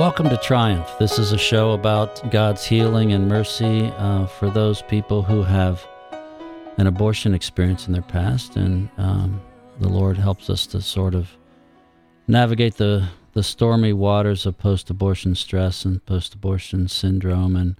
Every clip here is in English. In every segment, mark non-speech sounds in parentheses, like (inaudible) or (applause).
Welcome to Triumph. This is a show about God's healing and mercy uh, for those people who have an abortion experience in their past, and um, the Lord helps us to sort of navigate the the stormy waters of post-abortion stress and post-abortion syndrome. And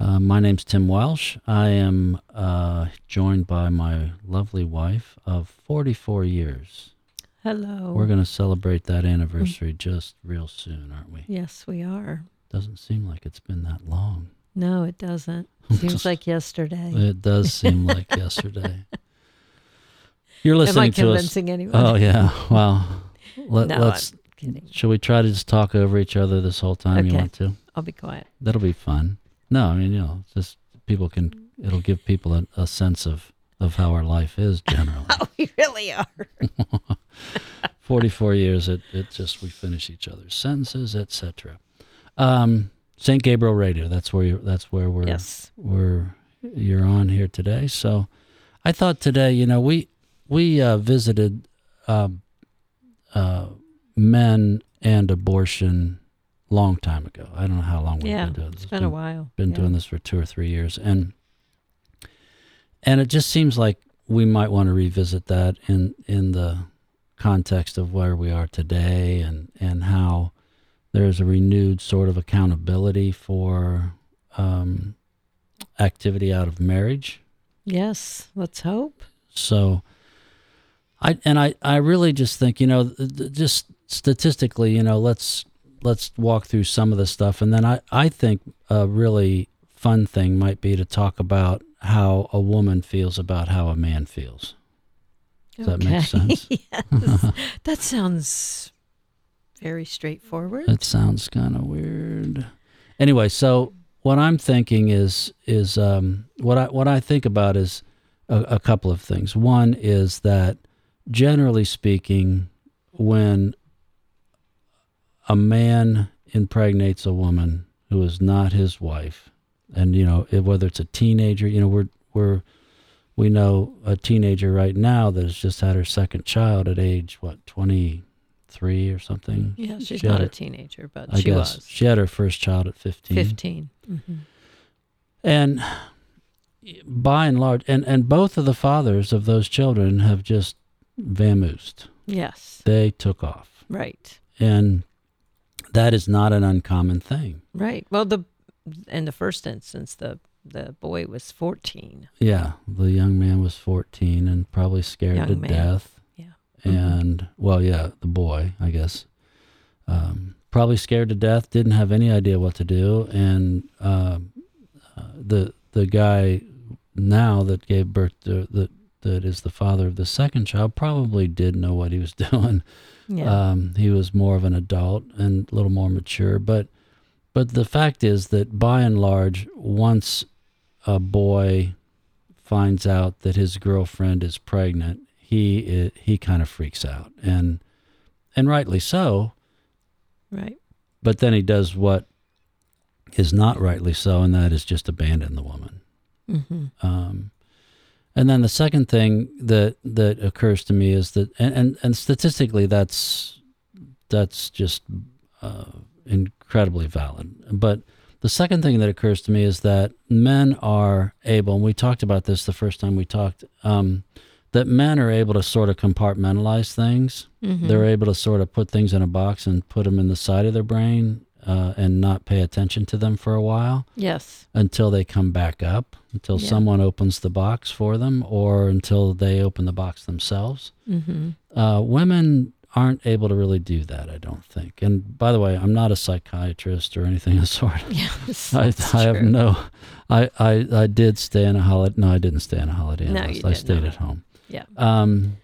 uh, my name's Tim Welsh. I am uh, joined by my lovely wife of 44 years. Hello. We're going to celebrate that anniversary just real soon, aren't we? Yes, we are. Doesn't seem like it's been that long. No, it doesn't. (laughs) Seems like yesterday. It does seem like (laughs) yesterday. You're Am I listening to us. Am I convincing anyone? Oh yeah. Well, let, no, let's. I'm kidding. Shall we try to just talk over each other this whole time? You want to? I'll be quiet. That'll be fun. No, I mean you know, just people can. It'll give people a, a sense of of how our life is generally. (laughs) Oh, we really are. (laughs) 44 years it, it just we finish each other's sentences etc um st gabriel radio that's where you that's where we're Yes. we're you're on here today so i thought today you know we we uh, visited um uh, men and abortion long time ago i don't know how long we've Yeah. been doing this It's been a while. been Yeah. doing this for two or three years and and it just seems like we might want to revisit that in in the context of where we are today and and how there's a renewed sort of accountability for um, activity out of marriage Yes. Let's hope. so I and I I really just think you know just statistically you know let's let's walk through some of the stuff and then I I think a really fun thing might be to talk about how a woman feels about how a man feels. Does that make sense? (laughs) yes. that sounds very straightforward. It sounds kind of weird. Anyway, so what I'm thinking is is um, what I what I think about is a, a couple of things. One is that generally speaking, when a man impregnates a woman who is not his wife, and you know it- whether it's a teenager, you know we're we're we know a teenager right now that has just had her second child at age what twenty three or something. yeah, she's She not a teenager, but I she guess was. she had her first child at 15. 15. hmm And by and large, and, and both of the fathers of those children have just vamoosed. Yes. They took off. Right. And that is not an uncommon thing. Right. Well, the in the first instance, the the boy was 14. Yeah. The young man was 14 and probably scared Young to man. death. Yeah. And, well, yeah, the boy, I guess. Um, probably scared to death, didn't have any idea what to do. And um uh, the the guy now that gave birth to that that is the father of the second child probably did know what he was (laughs) doing. Yeah. Um, he was more of an adult and a little more mature, but but the fact is that by and large, once a boy finds out that his girlfriend is pregnant, he he kind of freaks out, and and rightly so. right. But then he does what is not rightly so, and that is just abandon the woman. hmm Um, and then the second thing that that occurs to me is that, and and, and statistically, that's that's just uh, incredibly valid. But the second thing that occurs to me is that men are able, and we talked about this the first time we talked, um, that men are able to sort of compartmentalize things. hmm They're able to sort of put things in a box and put them in the side of their brain uh, and not pay attention to them for a while Yes. until they come back up, until Yeah. someone opens the box for them, or until they open the box themselves. hmm Uh, women aren't able to really do that, I don't think. And by the way, I'm not a psychiatrist or anything of the sort. (laughs) Yes. (laughs) I, I have no. I, I I did stay in a holiday. No, I didn't stay in a holiday. Inn No, you I did stayed not. at home. Yeah. Um,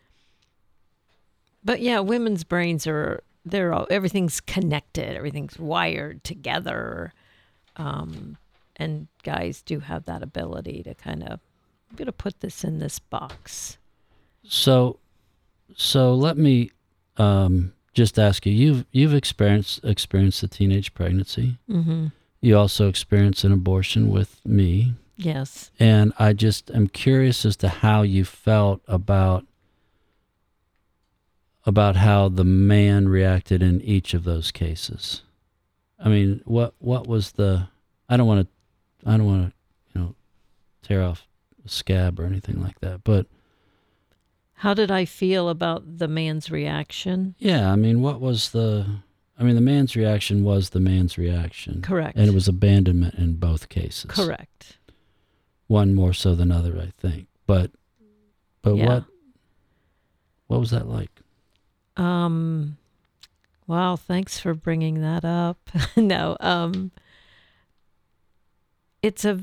But yeah, women's brains are they're all everything's connected, everything's wired together. Um, and guys do have that ability to kind of I'm gonna put this in this box. So, so let me um, just ask you. You've you've experienced experienced a teenage pregnancy. Mm-hmm. You also experienced an abortion with me, Yes. and I just am curious as to how you felt about about how the man reacted in each of those cases. I mean, what what was the? I don't want to, I don't want to, you know, tear off a scab or anything like that. But How did I feel about the man's reaction? yeah, I mean, what was the? I mean, the man's reaction was the man's reaction, Correct. and it was abandonment in both cases. correct. One more so than other, I think. But, but Yeah. what? What was that like? Um, wow, thanks for bringing that up. (laughs) no, um, it's a,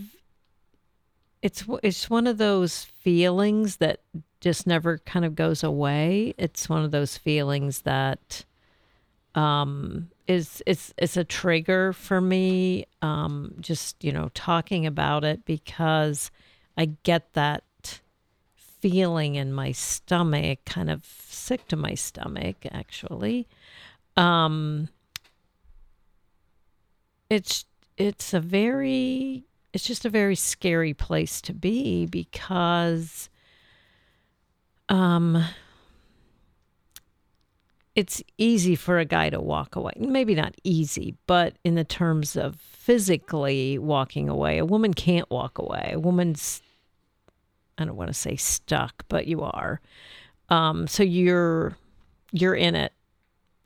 it's it's one of those feelings that just never kind of goes away. It's one of those feelings that, um, is it's it's a trigger for me. Um, just you know talking about it because I get that feeling in my stomach, kind of sick to my stomach, actually. Um, it's it's a very it's just a very scary place to be because um it's easy for a guy to walk away. Maybe not easy, but in the terms of physically walking away, a woman can't walk away. A woman's I don't want to say stuck, but you are. Um, so you're you're in it,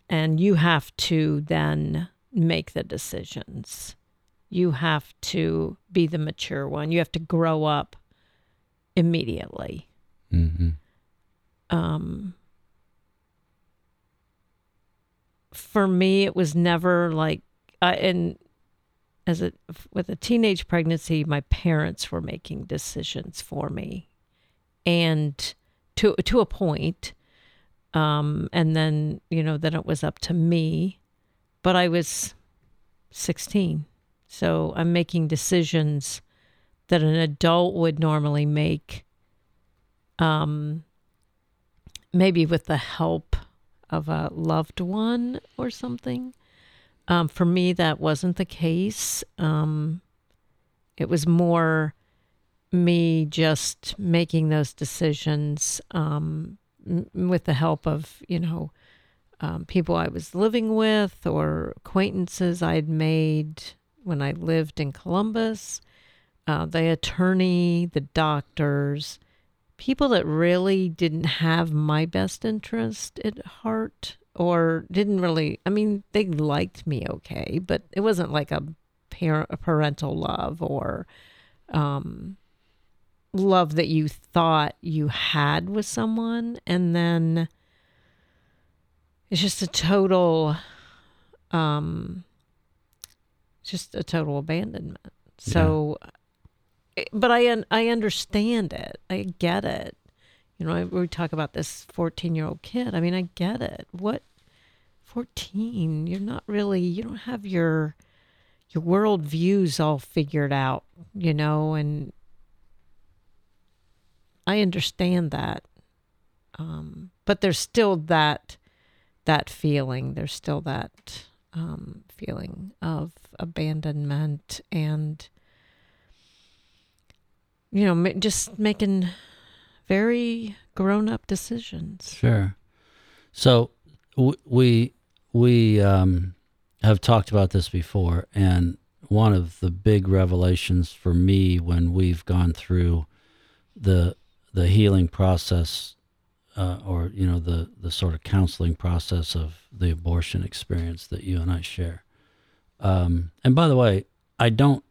and you have to then make the decisions. You have to be the mature one. You have to grow up immediately. Mm-hmm. Um, for me, it was never like, uh, and as a with a teenage pregnancy, my parents were making decisions for me, and to to a point, um, and then you know then it was up to me, but I was sixteen, so I'm making decisions that an adult would normally make. Um, maybe with the help of a loved one or something. Um, for me, that wasn't the case. Um, it was more me just making those decisions um, m- with the help of, you know, um, people I was living with or acquaintances I'd made when I lived in Columbus, uh, the attorney, the doctors, people that really didn't have my best interest at heart or didn't really i mean they liked me okay but it wasn't like a parent a parental love or um love that you thought you had with someone. And then it's just a total um just a total abandonment. So but I I understand it. I get it. You know, I, we talk about this 14 year old kid. I mean, I get it. What 14? You're not really. You don't have your your world views all figured out. You know, and I understand that. Um, but there's still that that feeling. There's still that um, feeling of abandonment and you know, just making very grown up decisions. Sure. So we we um, have talked about this before, and one of the big revelations for me when we've gone through the the healing process, uh, or you know the the sort of counseling process of the abortion experience that you and I share. Um, and by the way, I don't.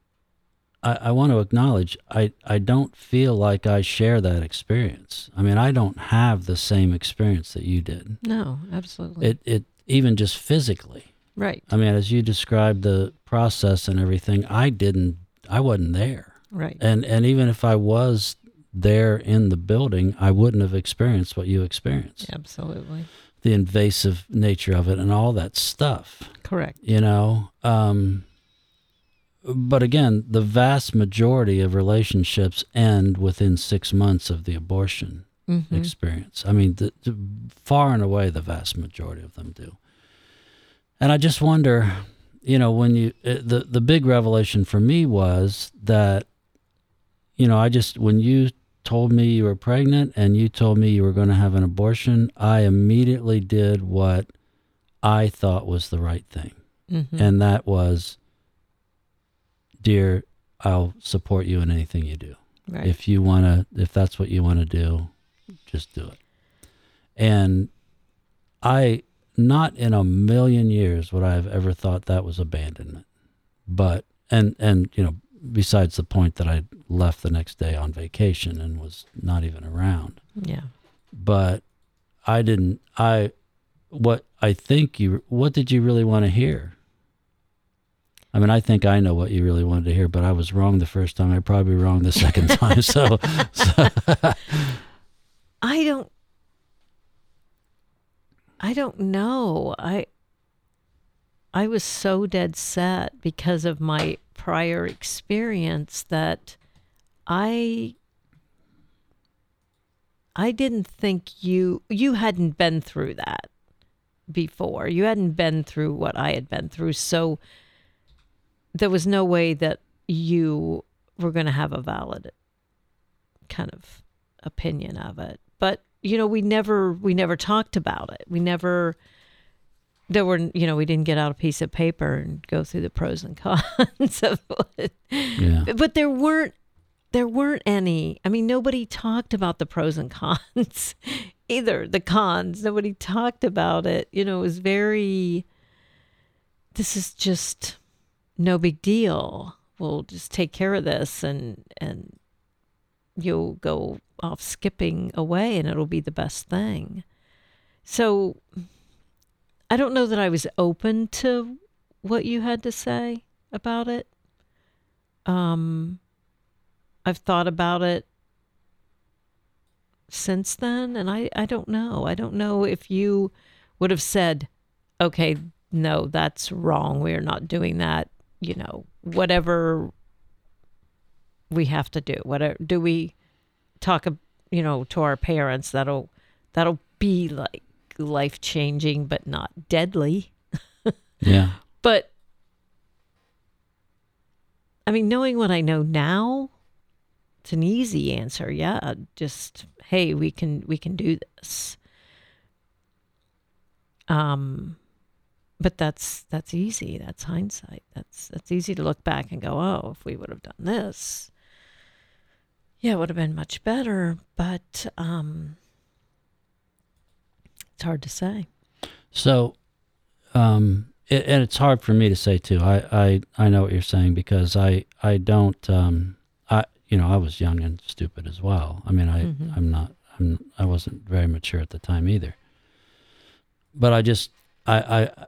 I, I want to acknowledge I, I don't feel like I share that experience. I mean, I don't have the same experience that you did. No, absolutely. It it even just physically. right, I mean, as you described the process and everything, I didn't I wasn't there. right. And and even if I was there in the building, I wouldn't have experienced what you experienced. Absolutely. The invasive nature of it and all that stuff Correct. you know um but again the vast majority of relationships end within six months of the abortion hmm experience. I mean the, the, far and away the vast majority of them do. And i just wonder you know when you uh, the the big revelation for me was that you know i just when you told me you were pregnant and you told me you were going to have an abortion i immediately did what i thought was the right thing. Mhm. and that was, dear, I'll support you in anything you do. right. If you want to, if that's what you want to do, just do it. And I, not in a million years would I have ever thought that was abandonment. But, and, and, you know, besides the point that I left the next day on vacation and was not even around. yeah. But I didn't, I, what I think you, what did you really want to hear? I mean, I think I know what you really wanted to hear, but I was wrong the first time. I probably wrong the second (laughs) time. So, so I don't I don't know. I I was so dead set because of my prior experience that I I didn't think you you hadn't been through that before. You hadn't been through what I had been through. So there was no way that you were going to have a valid kind of opinion of it. But you know, we never we never talked about it. We never there were you know we didn't get out a piece of paper and go through the pros and cons (laughs) of it. yeah, But there weren't there weren't any. I mean, nobody talked about the pros and cons (laughs) either. The cons, nobody talked about it. You know, it was very. This is just no big deal. We'll just take care of this, and and you'll go off skipping away, and it'll be the best thing. So, I don't know that I was open to what you had to say about it. Um, I've thought about it since then, and I, I don't know. I don't know if you would have said, okay, no, that's wrong. We're not doing that. You know, whatever we have to do. Whatever do we talk, you know, to our parents? That'll that'll be like life changing, but not deadly. (laughs) yeah, But I mean, knowing what I know now, it's an easy answer. Yeah, just hey, we can we can do this. Um, but that's that's easy. That's hindsight. That's that's easy to look back and go, oh, if we would have done this, yeah, it would have been much better. But um, it's hard to say. So, um, it, and it's hard for me to say too. I, I, I know what you're saying because I, I don't, um, I, you know, I was young and stupid as well. I mean, I, Mhm. I'm not, I'm, I wasn't very mature at the time either. But I just, I, I,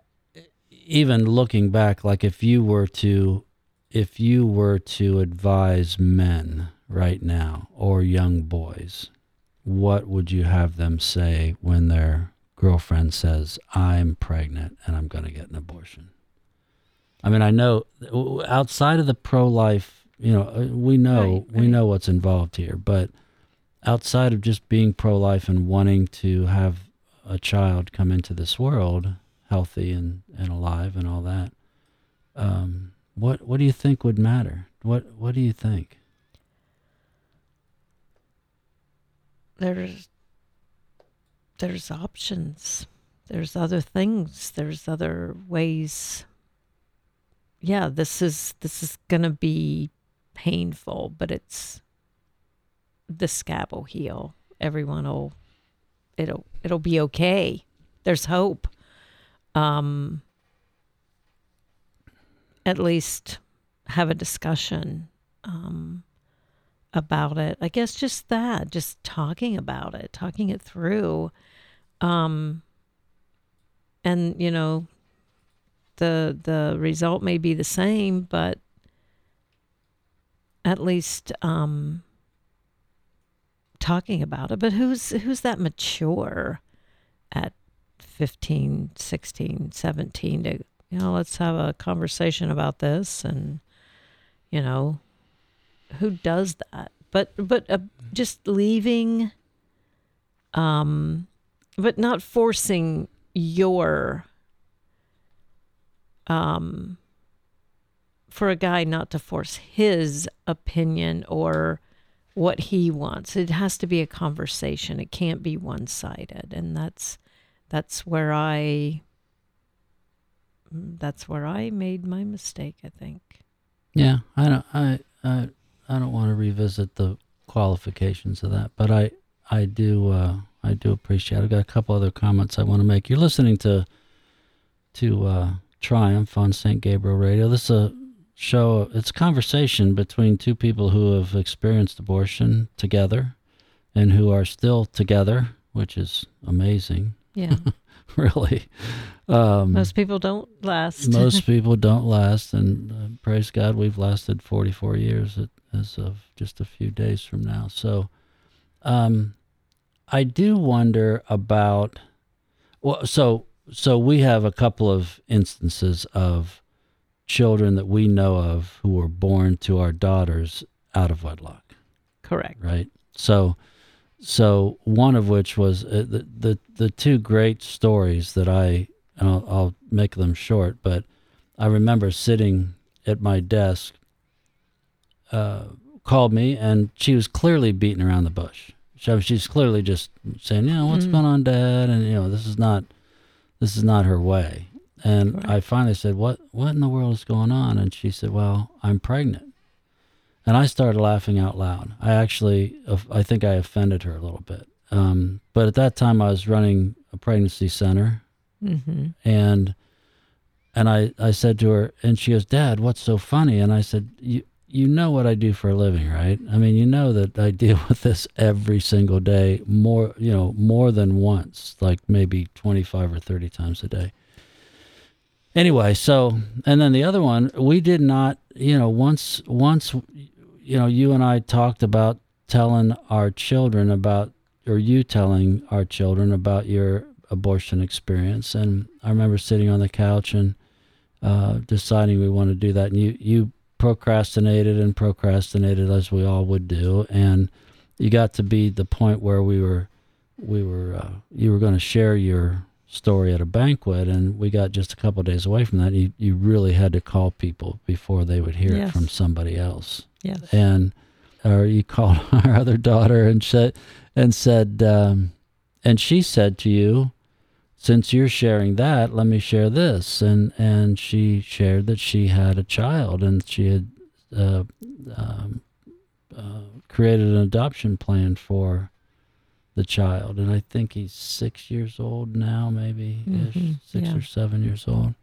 even looking back, like if you were to, if you were to advise men right now or young boys, what would you have them say when their girlfriend says, I'm pregnant and I'm going to get an abortion? I mean, I know outside of the pro life, you know, uh, we know Right, we know what's involved here, but outside of just being pro life and wanting to have a child come into this world healthy and, and alive and all that, um, what what do you think would matter? What what do you think? there's there's options. There's other things. There's other ways. Yeah this is this is gonna be painful but it's the scab will heal. Everyone will it'll it'll be okay. There's hope um at least have a discussion um about it. I guess just that, just talking about it, talking it through. Um and you know the the result may be the same, but at least um talking about it. But who's who's that mature at 15, 16, 17 to you know, let's have a conversation about this and you know, who does that? But but uh, just leaving um but not forcing your um for a guy not to force his opinion or what he wants. It has to be a conversation. It can't be one-sided. And that's that's where i mm, that's where I made my mistake. I think. Yeah, I don't. I I I don't want to revisit the qualifications of that, but I I do uh, I do appreciate. It. I've got a couple other comments I want to make. You're listening to to uh, Triumph on St. Gabriel Radio. This is a show. It's a conversation between two people who have experienced abortion together, and who are still together, which is amazing. Yeah. (laughs) really. Um, most people don't last. (laughs) most people don't last, and uh, praise God, we've lasted 44 years at, as of just a few days from now. So, um, I do wonder about. Well, so so we have a couple of instances of children that we know of who were born to our daughters out of wedlock. Correct. Right. So so one of which was uh, the, the the two great stories that I I'll, I'll make them short, but I remember sitting at my desk. Uh, called me and she was clearly beating around the bush. So she's clearly just saying, you know, what's Mhm. going on, Dad? And you know, this is not this is not her way. And Right. I finally said, "What what in the world is going on?" And she said, "Well, I'm pregnant." And I started laughing out loud. I actually, I think I offended her a little bit. Um, but at that time, I was running a pregnancy center, Mm-hmm. and and I, I said to her, and she goes, "Dad, what's so funny?" And I said, "You you know what I do for a living, right? I mean, you know that I deal (laughs) with this every single day, more you know, more than once, like maybe twenty five or thirty times a day." Anyway, so and then the other one, we did not, you know, once once you know, you and I talked about telling our children about, or you telling our children about your abortion experience. And I remember sitting on the couch and uh, deciding we want to do that. And you, you procrastinated and procrastinated as we all would do. And you got to be the point where we were, we were, uh, you were going to share your story at a banquet. And we got just a couple of days away from that. You, you really had to call people before they would hear Yes. it from somebody else Yes. and or you (laughs) called our other daughter and said and said um, and she said to you since you're sharing that let me share this and and she shared that she had a child and she had uh, um, uh, created an adoption plan for the child and i think he's six years old now maybe ish, Mhm, six yeah. or seven years old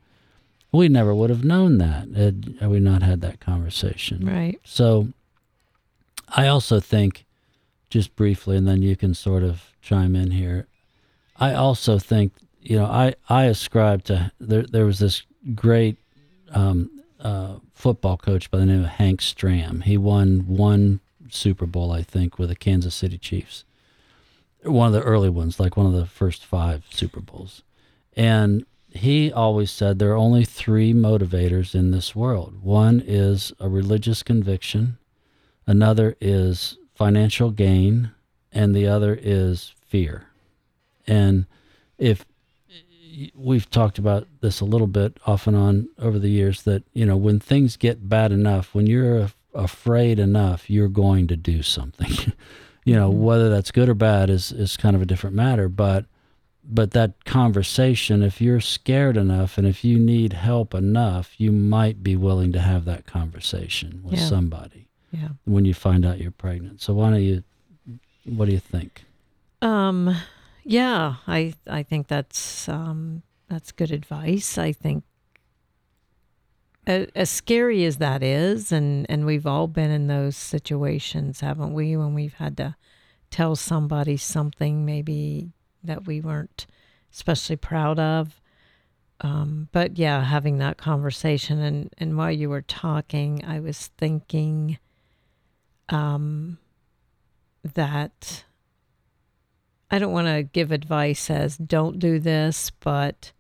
we never would have known that had, had we not had that conversation Right. so I also think, just briefly, and then you can sort of chime in here. I also think, you know, I, I ascribe to, there, there was this great um, uh, football coach by the name of Hank Stram. He won one Super Bowl, I think, with the Kansas City Chiefs. One of the early ones, like one of the first five Super Bowls. And he always said there are only three motivators in this world one is a religious conviction, another is financial gain, and the other is fear. And if we've talked about this a little bit off and on over the years that, you know, when things get bad enough, when you're afraid enough, you're going to do something. (laughs) you know, Mhm. whether that's good or bad is, is kind of a different matter. But but that conversation, if you're scared enough and if you need help enough, you might be willing to have that conversation with Yeah. somebody Yeah. when you find out you're pregnant. So why don't you? What do you think? Um, yeah, I I think that's um, that's good advice. I think as, as scary as that is, and and we've all been in those situations, haven't we? When we've had to tell somebody something maybe that we weren't especially proud of. Um, but yeah, having that conversation, and and while you were talking, I was thinking, um, that. I don't want to give advice as don't do this, but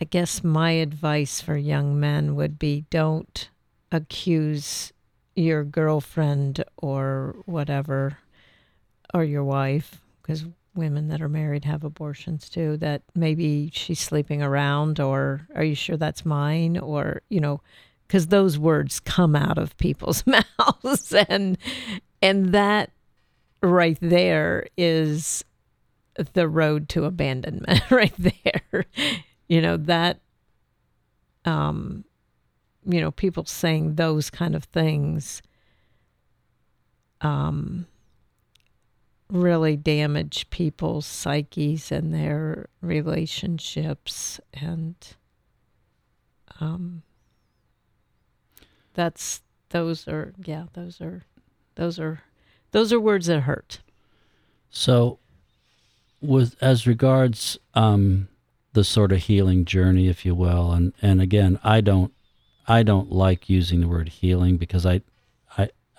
I guess my advice for young men would be don't accuse your girlfriend or whatever or your wife because women that are married have abortions too that maybe she's sleeping around or are you sure that's mine? Or you know because those words come out of people's (laughs) mouths and and that right there is the road to abandonment (laughs) right there. You know that um, you know, people saying those kind of things um, really damage people's psyches and their relationships. And um, that's, those are, yeah, those are, those are, those are words that hurt. So, with as regards um, the sort of healing journey, if you will, and and again, I don't I don't like using the word healing because I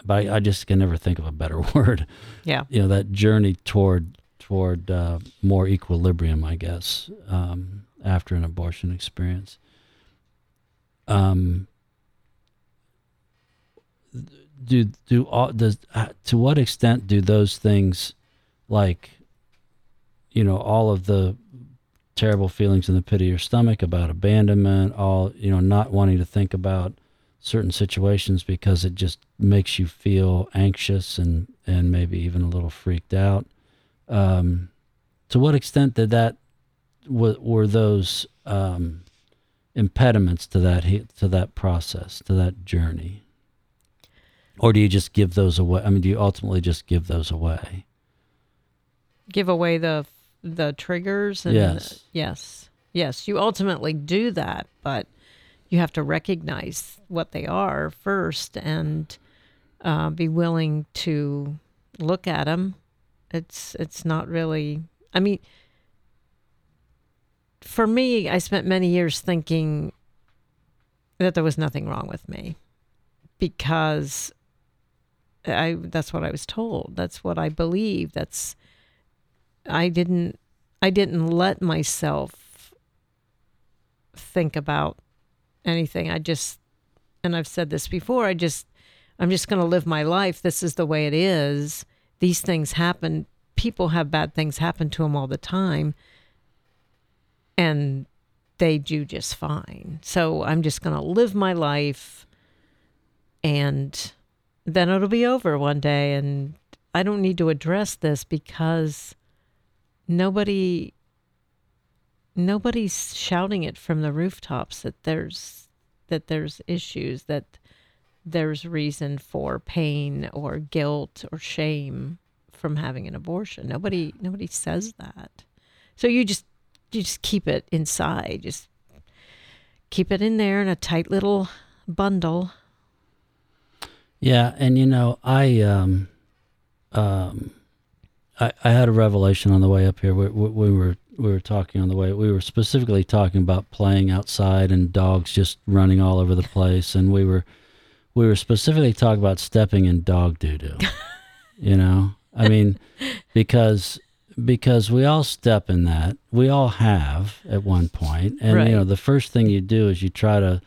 but I, I just can never think of a better (laughs) word. Yeah. You know that journey toward toward uh, more equilibrium, I guess, um, after an abortion experience. Um, do do all does uh, to what extent do those things like you know all of the terrible feelings in the pit of your stomach about abandonment all you know not wanting to think about certain situations because it just makes you feel anxious and and maybe even a little freaked out. Um, to what extent did that were, were those um, impediments to that to that process to that journey? Or do you just give those away i mean do you ultimately just give those away? Give away the the triggers and Yes. yes. Yes you ultimately do that but you have to recognize what they are first and uh, be willing to look at them it's it's not really i mean for me i spent many years thinking that there was nothing wrong with me because i that's what i was told. That's what i believed. That's I didn't I didn't let myself think about anything. I just and I've said this before, I just I'm just going to live my life. This is the way it is. These things happen. People have bad things happen to them all the time. And they do just fine. So I'm just going to live my life and then it'll be over one day and I don't need to address this because nobody nobody's shouting it from the rooftops that there's that there's issues that there's reason for pain or guilt or shame from having an abortion. Nobody nobody says that. So you just you just keep it inside. Just keep it in there in a tight little bundle. Yeah, and you know, I um, um, I, I had a revelation on the way up here. We, we, we were we were talking on the way. We were specifically talking about playing outside and dogs just running all over the place, and we were we were specifically talking about stepping in dog doo doo. (laughs) you know, I mean, because because we all step in that. We all have at one point, and Right. you know, the first thing you do is you try to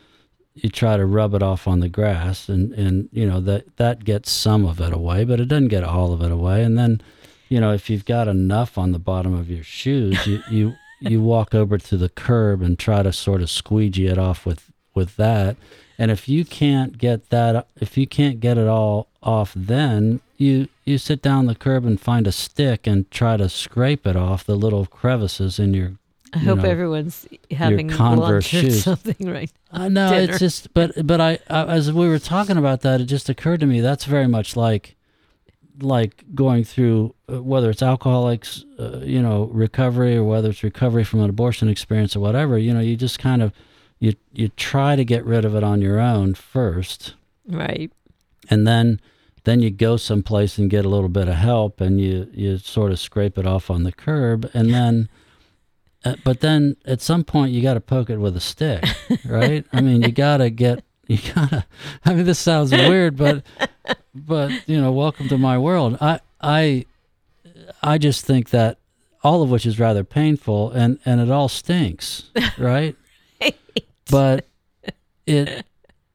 you try to rub it off on the grass and and you know that that gets some of it away but it doesn't get all of it away and then you know if you've got enough on the bottom of your shoes you you (laughs) you walk over to the curb and try to sort of squeegee it off with with that and if you can't get that if you can't get it all off then you you sit down the curb and find a stick and try to scrape it off the little crevices in your i you hope know, everyone's having Converse lunch or shoes. something right uh, I know dinner. it's just, but but I, I as we were talking about that, it just occurred to me that's very much like like going through uh, whether it's alcoholics, uh, you know, recovery or whether it's recovery from an abortion experience or whatever. You know, you just kind of you you try to get rid of it on your own first, right and then then you go someplace and get a little bit of help, and you you sort of scrape it off on the curb, and (laughs) then. Uh, but then at some point you got to poke it with a stick, right? I mean, you got to get you got to I mean this sounds (laughs) weird, but but you know, welcome to my world. I I I just think that all of which is rather painful and and it all stinks, (laughs) right? But it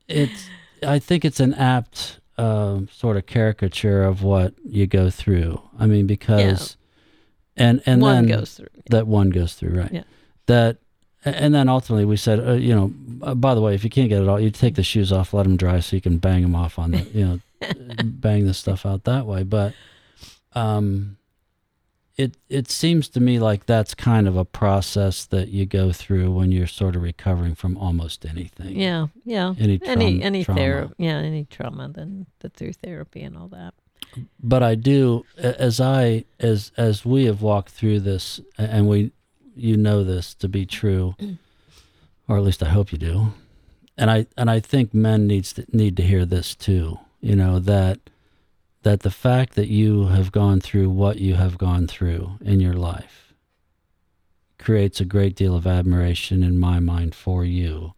it's I think it's an apt um, sort of caricature of what you go through. I mean, because and and one then goes through that one goes through, right? Yeah. That, and then ultimately we said, uh, you know, uh, by the way, if you can't get it all, you take the shoes off, let them dry, so you can bang them off on the, you know, (laughs) bang the stuff out that way. But, um, it it seems to me like that's kind of a process that you go through when you're sort of recovering from almost anything. Yeah, yeah. Any any traum- any trauma. therapy, yeah, any trauma, then the through therapy and all that. But I do as I as as we have walked through this and we you know this to be true or at least I hope you do. And I and I think men needs to need to hear this too. You know that that the fact that you have gone through what you have gone through in your life creates a great deal of admiration in my mind for you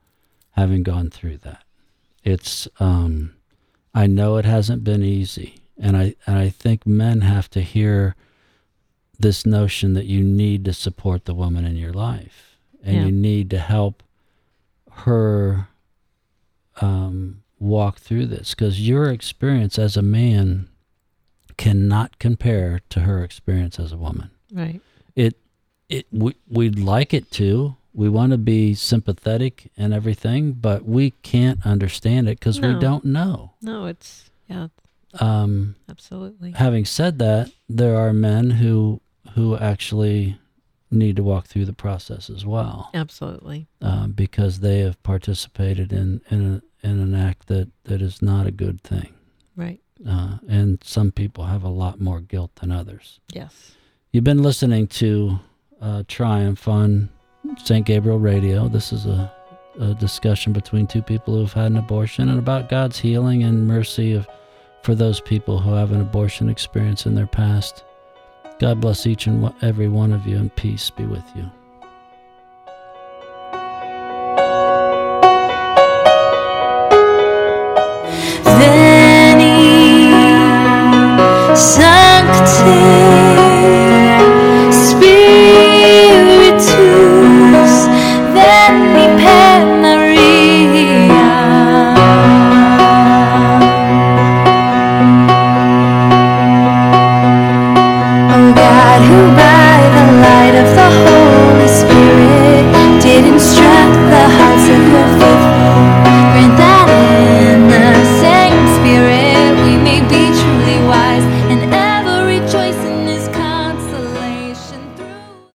having gone through that. It's um I know it hasn't been easy and I and I think men have to hear this notion that you need to support the woman in your life and Yeah. you need to help her um, walk through this because your experience as a man cannot compare to her experience as a woman. Right. It it we, we'd like it to. We want to be sympathetic and everything, but we can't understand it because No. we don't know. No, it's yeah, Um, absolutely. having said that, there are men who who actually need to walk through the process as well, Absolutely. um, because they have participated in in, a, in an act that, that is not a good thing, Right. uh, and some people have a lot more guilt than others. Yes. You've been listening to uh, Triumph on St. Gabriel Radio. This is a, a discussion between two people who've had an abortion and about God's healing and mercy of for those people who have an abortion experience in their past. God bless each and every one of you, and peace be with you.